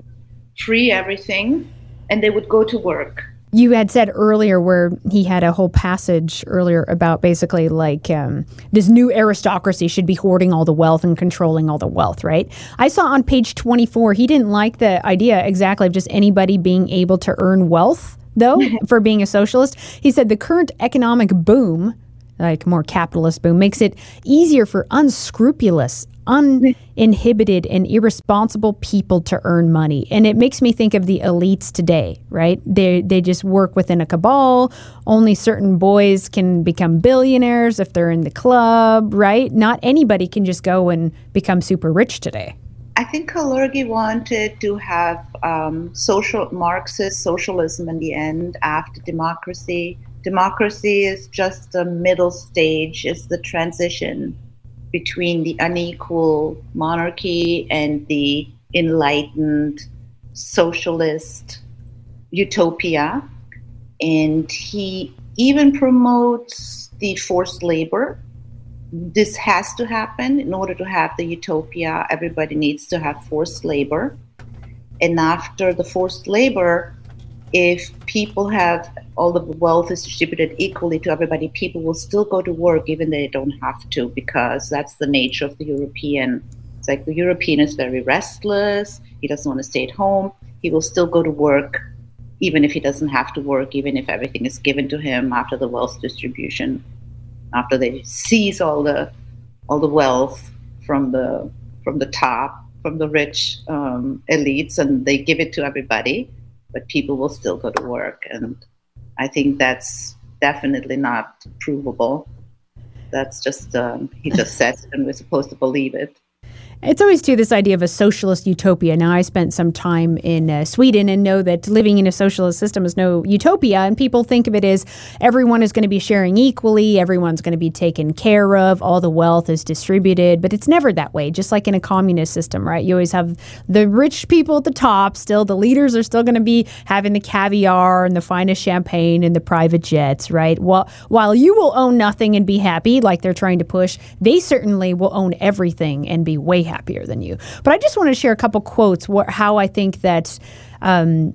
free everything, and they would go to work.
You had said earlier where he had a whole passage earlier about basically like um, this new aristocracy should be hoarding all the wealth and controlling all the wealth, right? I saw on page 24, he didn't like the idea exactly of just anybody being able to earn wealth though, for being a socialist. He said the current economic boom, like more capitalist boom, makes it easier for unscrupulous, uninhibited, and irresponsible people to earn money. And it makes me think of the elites today, right? They, they just work within a cabal. Only certain boys can become billionaires if they're in the club, right? Not anybody can just go and become super rich today.
I think Kalergi wanted to have um, social Marxist socialism in the end after democracy. Democracy is just a middle stage, it's the transition between the unequal monarchy and the enlightened socialist utopia. And he even promotes the forced labor this has to happen in order to have the utopia. Everybody needs to have forced labor. And after the forced labor, if people have all the wealth is distributed equally to everybody, people will still go to work even they don't have to, because that's the nature of the European. It's like the European is very restless. He doesn't want to stay at home. He will still go to work, even if he doesn't have to work, even if everything is given to him after the wealth distribution after they seize all the all the wealth from the from the top from the rich um, elites and they give it to everybody but people will still go to work. And i think that's definitely not provable. That's just um, he just says it and we're supposed to believe it
it's always too this idea of a socialist utopia. Now, I spent some time in uh, Sweden and know that living in a socialist system is no utopia, and people think of it as everyone is going to be sharing equally, everyone's going to be taken care of, all the wealth is distributed, but it's never that way. Just like in a communist system, right? You always have the rich people at the top. Still, the leaders are still going to be having the caviar and the finest champagne and the private jets, right? While while you will own nothing and be happy, like they're trying to push, they certainly will own everything and be way happier than you. But I just want to share a couple quotes wh- how I think that um,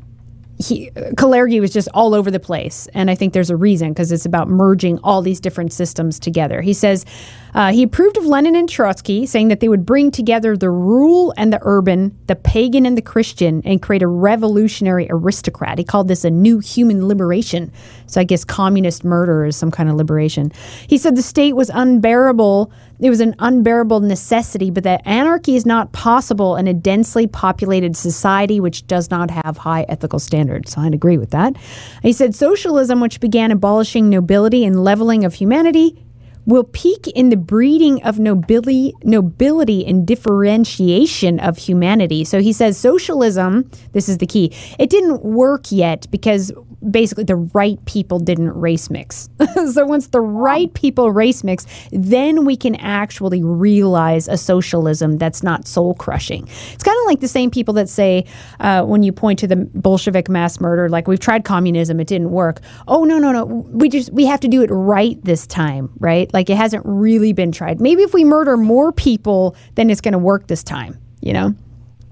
he Kalergi was just all over the place, and I think there's a reason because it's about merging all these different systems together. He says uh, he approved of Lenin and Trotsky, saying that they would bring together the rural and the urban, the pagan and the Christian, and create a revolutionary aristocrat. He called this a new human liberation. So I guess communist murder is some kind of liberation. He said the state was unbearable it was an unbearable necessity, but that anarchy is not possible in a densely populated society which does not have high ethical standards. So I'd agree with that. He said socialism, which began abolishing nobility and leveling of humanity, will peak in the breeding of nobility, nobility and differentiation of humanity. So he says socialism, this is the key, it didn't work yet because basically the right people didn't race mix. so once the right people race mix, then we can actually realize a socialism that's not soul crushing. It's kind of like the same people that say uh, when you point to the Bolshevik mass murder, like we've tried communism, it didn't work. Oh no no no, we just we have to do it right this time, right? Like it hasn't really been tried. Maybe if we murder more people, then it's going to work this time. You know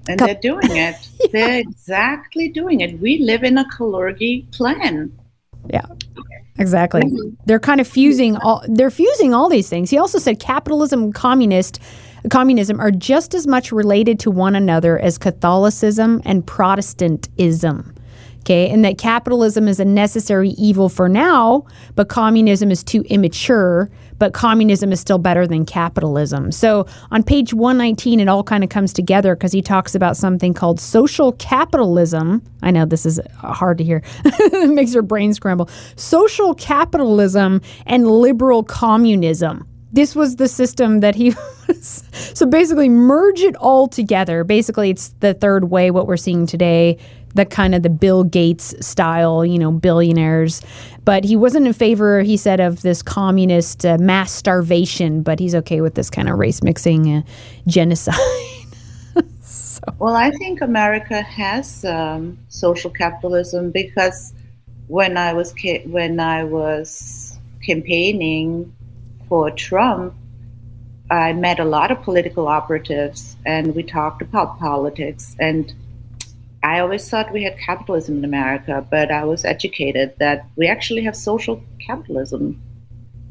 and they're doing it. yeah. They're exactly doing it. We live in a Kalergi plan.
Yeah. Exactly. Mm-hmm. They're kind of fusing all they're fusing all these things. He also said capitalism and communist communism are just as much related to one another as Catholicism and Protestantism. Okay, and that capitalism is a necessary evil for now, but communism is too immature but communism is still better than capitalism. So on page 119, it all kind of comes together because he talks about something called social capitalism. I know this is uh, hard to hear, it makes your brain scramble. Social capitalism and liberal communism this was the system that he was. So basically, merge it all together. Basically, it's the third way, what we're seeing today the kind of the Bill Gates style, you know, billionaires. But he wasn't in favor, he said, of this communist uh, mass starvation, but he's okay with this kind of race mixing uh, genocide.
so. Well, I think America has um, social capitalism because when I was when I was campaigning for Trump, I met a lot of political operatives and we talked about politics. And I always thought we had capitalism in America, but I was educated that we actually have social capitalism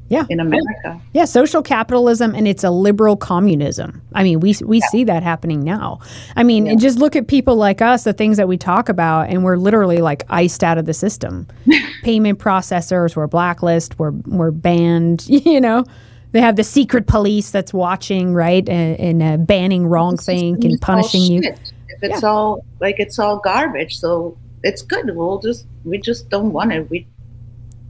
yeah.
in America.
Yeah, social capitalism and it's a liberal communism. I mean, we we yeah. see that happening now. I mean, yeah. and just look at people like us, the things that we talk about and we're literally like iced out of the system. Payment processors were blacklist, we're we're banned, you know. They have the secret police that's watching, right, and, and uh, banning wrong thing and punishing you.
If it's yeah. all like it's all garbage, so it's good. We'll just we just don't want it. We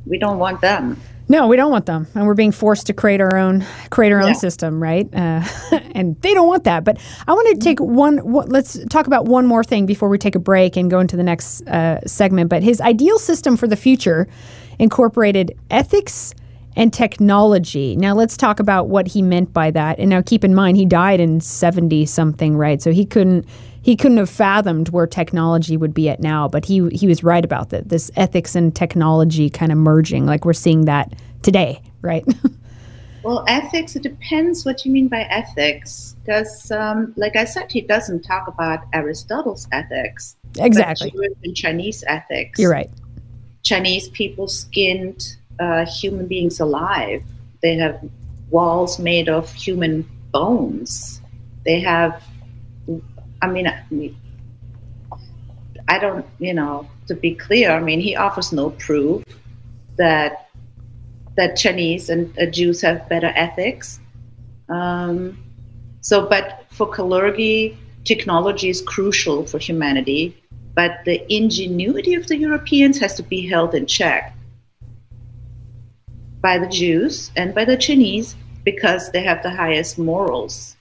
we don't want them.
No, we don't want them, and we're being forced to create our own create our own yeah. system, right? Uh, and they don't want that. But I want to take one, one. Let's talk about one more thing before we take a break and go into the next uh, segment. But his ideal system for the future incorporated ethics and technology. Now let's talk about what he meant by that. And now keep in mind he died in 70 something, right? So he couldn't he couldn't have fathomed where technology would be at now, but he he was right about that. This ethics and technology kind of merging, like we're seeing that today, right?
well, ethics. It depends what you mean by ethics, because, um, like I said, he doesn't talk about Aristotle's ethics.
Exactly.
Chinese ethics.
You're right.
Chinese people skinned uh, human beings alive. They have walls made of human bones. They have I mean, I don't, you know, to be clear, I mean, he offers no proof that that Chinese and uh, Jews have better ethics. Um, so, but for Kalergi, technology is crucial for humanity, but the ingenuity of the Europeans has to be held in check by the Jews and by the Chinese because they have the highest morals.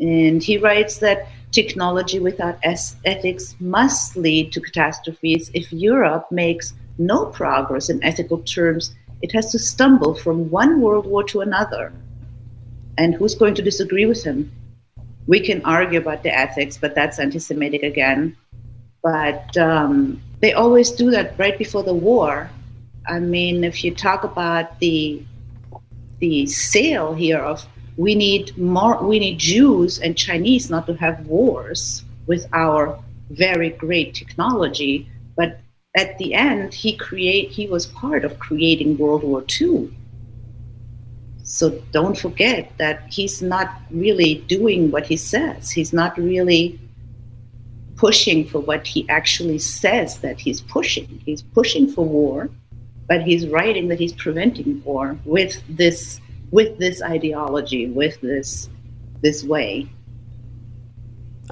And he writes that technology without ethics must lead to catastrophes. If Europe makes no progress in ethical terms, it has to stumble from one world war to another. And who's going to disagree with him? We can argue about the ethics, but that's anti Semitic again. But um, they always do that right before the war. I mean, if you talk about the the sale here of we need more we need jews and chinese not to have wars with our very great technology but at the end he create he was part of creating world war ii so don't forget that he's not really doing what he says. He's not really pushing for what he actually says that he's pushing. He's pushing for war but he's writing that he's preventing war with this with this ideology, with this this way.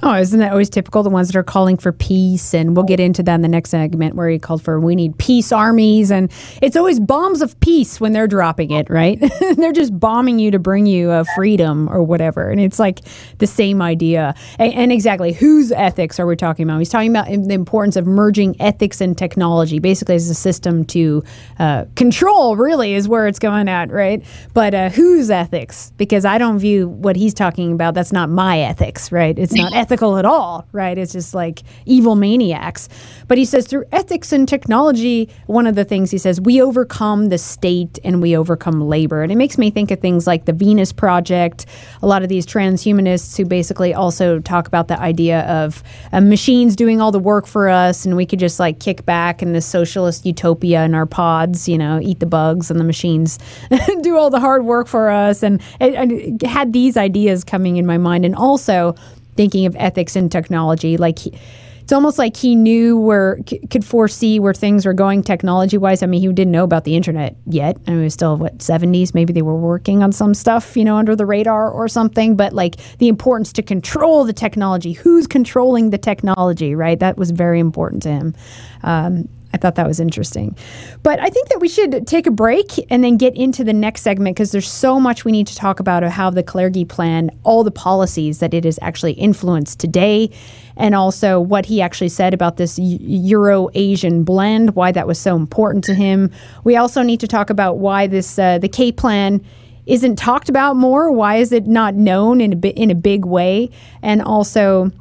Oh, isn't that always typical? The ones that are calling for peace, and we'll get into that in the next segment where he called for we need peace armies, and it's always bombs of peace when they're dropping it, right? they're just bombing you to bring you a freedom or whatever, and it's like the same idea. And, and, exactly, whose ethics are we talking about? He's talking about the importance of merging ethics and technology, basically as a system to uh, control. Really, is where it's going at, right? But uh, whose ethics? Because I don't view what he's talking about. That's not my ethics, right? It's not ethical at all, right? It's just like evil maniacs. But he says through ethics and technology, one of the things he says, we overcome the state and we overcome labor. And it makes me think of things like the Venus Project, a lot of these transhumanists who basically also talk about the idea of uh, machines doing all the work for us and we could just like kick back in this socialist utopia in our pods, you know, eat the bugs and the machines do all the hard work for us. And I, it had these ideas coming in my mind. And also, thinking of ethics and technology. Like he, it's almost like he knew where c- could foresee where things were going technology wise. I mean, he didn't know about the internet yet. I mean, it was still what seventies. Maybe they were working on some stuff, you know, under the radar or something. But like the importance to control the technology. Who's controlling the technology? Right. That was very important to him. Um, I thought that was interesting. But I think that we should take a break and then get into the next segment because there's so much we need to talk about of how the Kalergi plan, all the policies that it has actually influenced today, and also what he actually said about this Euro Asian blend, why that was so important to him. We also need to talk about why this uh, the K plan isn't talked about more. Why is it not known in a in a big way? And also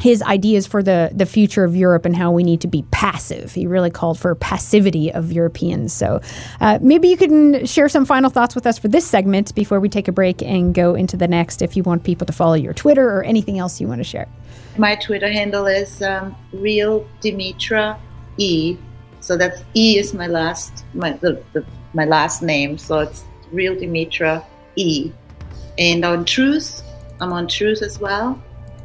his ideas for the, the future of Europe and how we need to be passive. He really called for passivity of Europeans. So uh, maybe you can share some final thoughts with us for this segment before we take a break and go into the next if you want people to follow your Twitter or anything else you want to share.
My Twitter handle is um, real Dimitra E. So that's E is my last my the, the, my last name. So it's real Dimitra E. And on Truth, I'm on Truth as well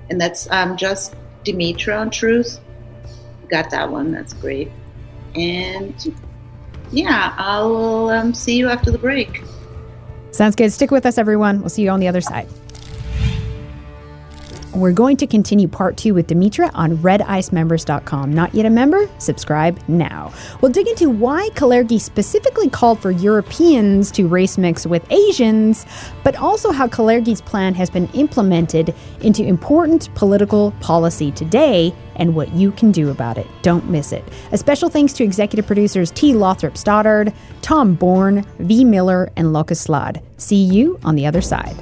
and that's um, just Dimitra on Truth. Got that one. That's great. And yeah, I will um, see you after the break.
Sounds good. Stick with us, everyone. We'll see you on the other side. We're going to continue part two with Dimitra on redicemembers.com. Not yet a member? Subscribe now. We'll dig into why Kalergi specifically called for Europeans to race mix with Asians, but also how Kalergi's plan has been implemented into important political policy today and what you can do about it. Don't miss it. A special thanks to executive producers T. Lothrop Stoddard, Tom Bourne, V. Miller, and Locus Slad. See you on the other side.